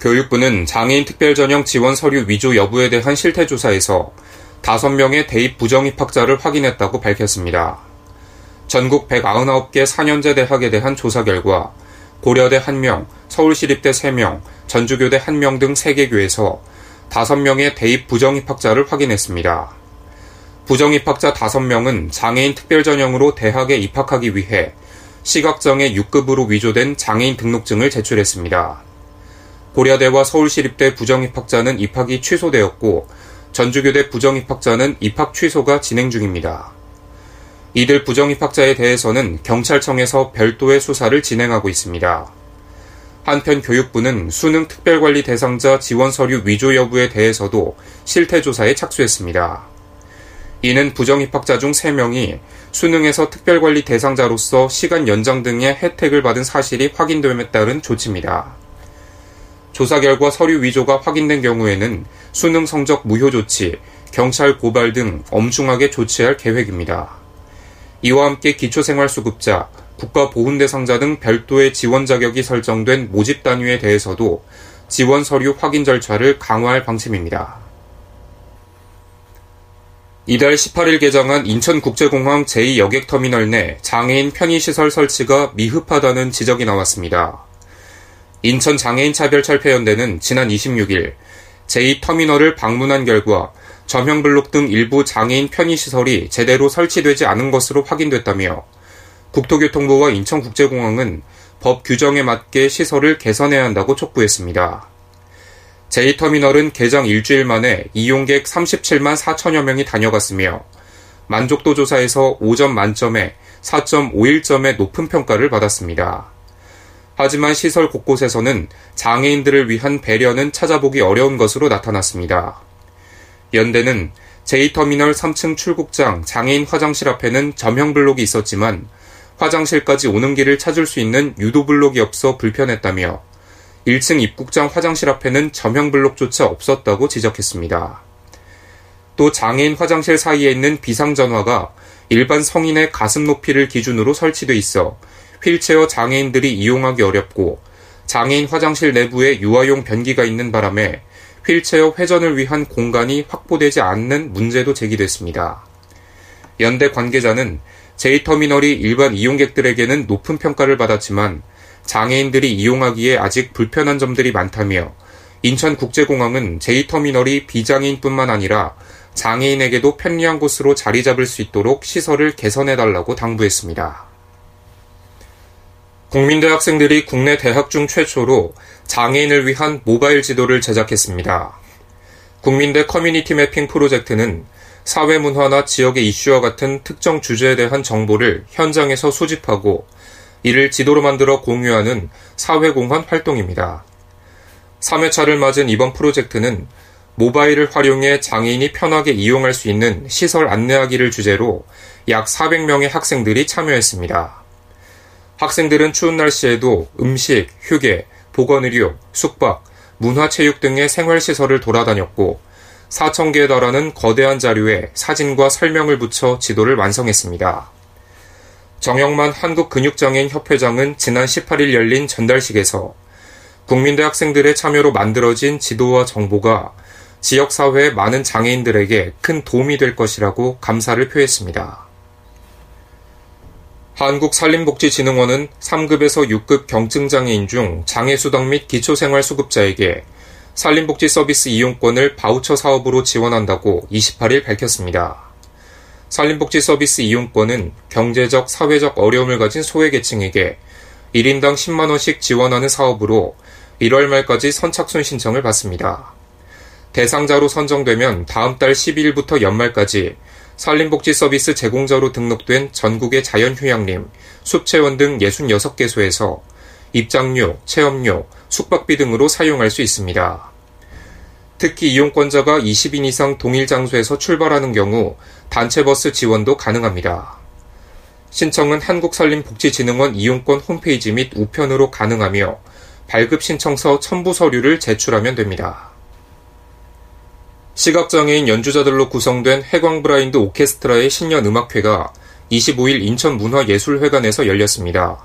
교육부는 장애인 특별전형 지원 서류 위조 여부에 대한 실태 조사에서 5명의 대입 부정 입학자를 확인했다고 밝혔습니다. 전국 199개 4년제 대학에 대한 조사 결과 고려대 1명, 서울시립대 3명, 전주교대 1명 등 3개 교에서 5명의 대입 부정 입학자를 확인했습니다. 부정 입학자 5명은 장애인 특별전형으로 대학에 입학하기 위해 시각장애 6급으로 위조된 장애인 등록증을 제출했습니다. 고려대와 서울시립대 부정입학자는 입학이 취소되었고 전주교대 부정입학자는 입학 취소가 진행 중입니다. 이들 부정입학자에 대해서는 경찰청에서 별도의 수사를 진행하고 있습니다. 한편 교육부는 수능 특별관리 대상자 지원 서류 위조 여부에 대해서도 실태조사에 착수했습니다. 이는 부정입학자 중 3명이 수능에서 특별관리 대상자로서 시간 연장 등의 혜택을 받은 사실이 확인됨에 따른 조치입니다. 조사 결과 서류 위조가 확인된 경우에는 수능 성적 무효 조치, 경찰 고발 등 엄중하게 조치할 계획입니다. 이와 함께 기초생활수급자, 국가보훈대상자 등 별도의 지원 자격이 설정된 모집 단위에 대해서도 지원 서류 확인 절차를 강화할 방침입니다. 이달 18일 개장한 인천국제공항 제2여객터미널 내 장애인 편의시설 설치가 미흡하다는 지적이 나왔습니다. 인천 장애인 차별 철폐연대는 지난 26일 제2터미널을 방문한 결과 점형 블록 등 일부 장애인 편의시설이 제대로 설치되지 않은 것으로 확인됐다며 국토교통부와 인천국제공항은 법 규정에 맞게 시설을 개선해야 한다고 촉구했습니다. 제2터미널은 개장 일주일 만에 이용객 37만 4천여 명이 다녀갔으며 만족도 조사에서 5점 만점에 4.51점의 높은 평가를 받았습니다. 하지만 시설 곳곳에서는 장애인들을 위한 배려는 찾아보기 어려운 것으로 나타났습니다. 연대는 제2터미널 3층 출국장 장애인 화장실 앞에는 점형 블록이 있었지만 화장실까지 오는 길을 찾을 수 있는 유도 블록이 없어 불편했다며 1층 입국장 화장실 앞에는 점형 블록조차 없었다고 지적했습니다. 또 장애인 화장실 사이에 있는 비상전화가 일반 성인의 가슴 높이를 기준으로 설치돼 있어 휠체어 장애인들이 이용하기 어렵고 장애인 화장실 내부에 유아용 변기가 있는 바람에 휠체어 회전을 위한 공간이 확보되지 않는 문제도 제기됐습니다. 연대 관계자는 제2터미널이 일반 이용객들에게는 높은 평가를 받았지만 장애인들이 이용하기에 아직 불편한 점들이 많다며 인천국제공항은 제2터미널이 비장애인뿐만 아니라 장애인에게도 편리한 곳으로 자리 잡을 수 있도록 시설을 개선해달라고 당부했습니다. 국민대 학생들이 국내 대학 중 최초로 장애인을 위한 모바일 지도를 제작했습니다. 국민대 커뮤니티 매핑 프로젝트는 사회 문화나 지역의 이슈와 같은 특정 주제에 대한 정보를 현장에서 수집하고 이를 지도로 만들어 공유하는 사회공헌 활동입니다. 3회차를 맞은 이번 프로젝트는 모바일을 활용해 장애인이 편하게 이용할 수 있는 시설 안내하기를 주제로 약 400명의 학생들이 참여했습니다. 학생들은 추운 날씨에도 음식, 휴게, 보건의료, 숙박, 문화체육 등의 생활시설을 돌아다녔고 4,000개에 달하는 거대한 자료에 사진과 설명을 붙여 지도를 완성했습니다. 정영만 한국근육장애인 협회장은 지난 18일 열린 전달식에서 국민대 학생들의 참여로 만들어진 지도와 정보가 지역사회의 많은 장애인들에게 큰 도움이 될 것이라고 감사를 표했습니다. 한국산림복지진흥원은 3급에서 6급 경증장애인 중 장애수당 및 기초생활수급자에게 산림복지 서비스 이용권을 바우처 사업으로 지원한다고 28일 밝혔습니다. 산림복지 서비스 이용권은 경제적, 사회적 어려움을 가진 소외계층에게 1인당 10만원씩 지원하는 사업으로 1월 말까지 선착순 신청을 받습니다. 대상자로 선정되면 다음 달 12일부터 연말까지 산림복지 서비스 제공자로 등록된 전국의 자연휴양림, 숲체원 등 66개소에서 입장료, 체험료, 숙박비 등으로 사용할 수 있습니다. 특히 이용권자가 20인 이상 동일 장소에서 출발하는 경우 단체버스 지원도 가능합니다. 신청은 한국산림복지진흥원 이용권 홈페이지 및 우편으로 가능하며 발급 신청서 첨부 서류를 제출하면 됩니다. 시각장애인 연주자들로 구성된 해광브라인드 오케스트라의 신년 음악회가 25일 인천문화예술회관에서 열렸습니다.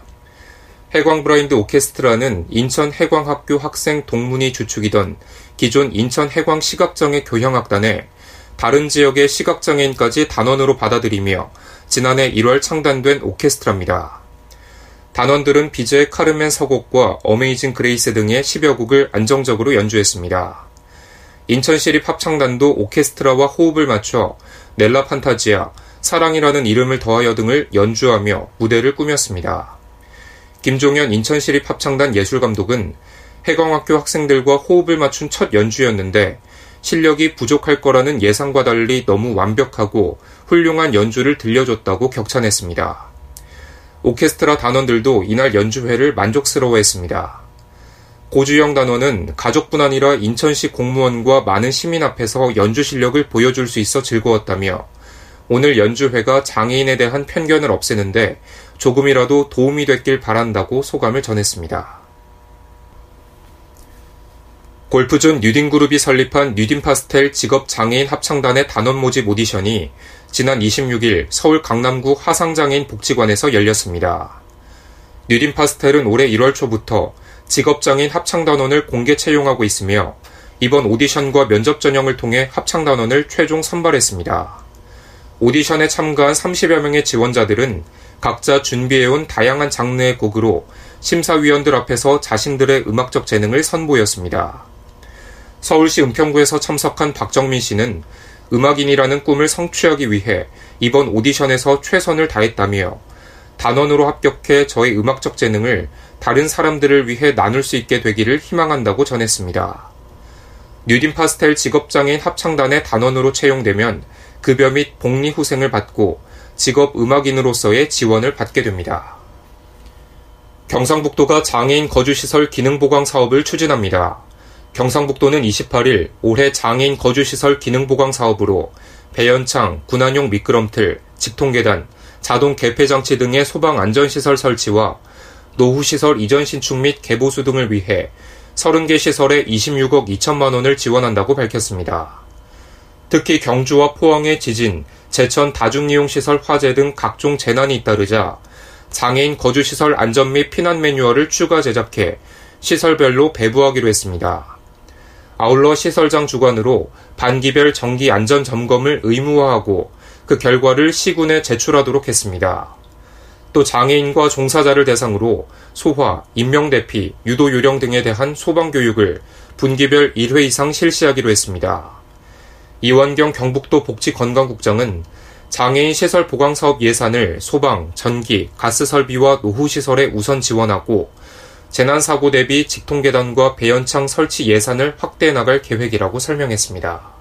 해광브라인드 오케스트라는 인천 해광학교 학생 동문이 주축이던 기존 인천 해광 시각장애 교향악단에 다른 지역의 시각장애인까지 단원으로 받아들이며 지난해 1월 창단된 오케스트라입니다. 단원들은 비제의 카르멘 서곡과 Amazing Grace 등의 10여 곡을 안정적으로 연주했습니다. 인천시립 합창단도 오케스트라와 호흡을 맞춰 Nella Fantasia, 사랑이라는 이름을 더하여 등을 연주하며 무대를 꾸몄습니다. 김종현 인천시립 합창단 예술감독은 해광학교 학생들과 호흡을 맞춘 첫 연주였는데 실력이 부족할 거라는 예상과 달리 너무 완벽하고 훌륭한 연주를 들려줬다고 격찬했습니다. 오케스트라 단원들도 이날 연주회를 만족스러워했습니다. 고주영 단원은 가족뿐 아니라 인천시 공무원과 많은 시민 앞에서 연주 실력을 보여줄 수 있어 즐거웠다며 오늘 연주회가 장애인에 대한 편견을 없애는데 조금이라도 도움이 됐길 바란다고 소감을 전했습니다. 골프존 뉴딘그룹이 설립한 뉴딘파스텔 직업장애인 합창단의 단원 모집 오디션이 지난 26일 서울 강남구 화상장애인 복지관에서 열렸습니다. 뉴딘파스텔은 올해 1월 초부터 직업장애인 합창단원을 공개 채용하고 있으며 이번 오디션과 면접 전형을 통해 합창단원을 최종 선발했습니다. 오디션에 참가한 30여 명의 지원자들은 각자 준비해온 다양한 장르의 곡으로 심사위원들 앞에서 자신들의 음악적 재능을 선보였습니다. 서울시 은평구에서 참석한 박정민 씨는 음악인이라는 꿈을 성취하기 위해 이번 오디션에서 최선을 다했다며 단원으로 합격해 저의 음악적 재능을 다른 사람들을 위해 나눌 수 있게 되기를 희망한다고 전했습니다. 뉴딘 파스텔 직업장애인 합창단의 단원으로 채용되면 급여 및 복리 후생을 받고 직업 음악인으로서의 지원을 받게 됩니다. 경상북도가 장애인 거주시설 기능 보강 사업을 추진합니다. 경상북도는 28일 올해 장애인 거주시설 기능 보강 사업으로 배연창, 군안용 미끄럼틀, 직통계단, 자동 개폐 장치 등의 소방 안전시설 설치와 노후시설 이전 신축 및 개보수 등을 위해 30개 시설에 26억 2천만 원을 지원한다고 밝혔습니다. 특히 경주와 포항의 지진, 제천 다중이용시설 화재 등 각종 재난이 잇따르자 장애인 거주시설 안전 및 피난 매뉴얼을 추가 제작해 시설별로 배부하기로 했습니다. 아울러 시설장 주관으로 반기별 정기 안전 점검을 의무화하고 그 결과를 시군에 제출하도록 했습니다. 또 장애인과 종사자를 대상으로 소화, 인명대피, 유도 요령 등에 대한 소방교육을 분기별 1회 이상 실시하기로 했습니다. 이완경 경북도 복지건강국장은 장애인 시설 보강 사업 예산을 소방, 전기, 가스 설비와 노후 시설에 우선 지원하고 재난 사고 대비 직통 계단과 배연창 설치 예산을 확대해 나갈 계획이라고 설명했습니다.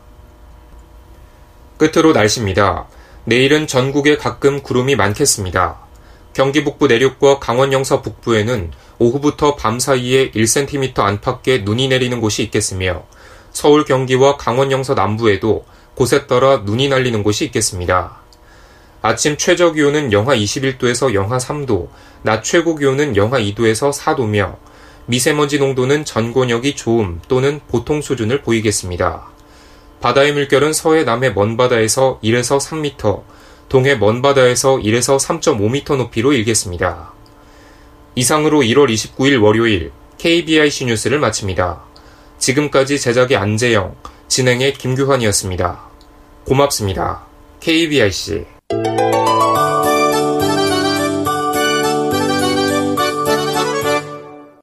끝으로 날씨입니다. 내일은 전국에 가끔 구름이 많겠습니다. 경기 북부 내륙과 강원 영서 북부에는 오후부터 밤 사이에 1cm 안팎의 눈이 내리는 곳이 있겠으며 서울 경기와 강원 영서 남부에도 곳에 따라 눈이 날리는 곳이 있겠습니다. 아침 최저 기온은 영하 21도에서 영하 3도, 낮 최고 기온은 영하 2도에서 4도며 미세먼지 농도는 전권역이 좋음 또는 보통 수준을 보이겠습니다. 바다의 물결은 서해 남해 먼바다에서 1에서 3m, 동해 먼바다에서 1에서 3.5m 높이로 일겠습니다. 이상으로 1월 29일 월요일 KBIC 뉴스를 마칩니다. 지금까지 제작의 안재영, 진행의 김규환이었습니다. 고맙습니다. KBIC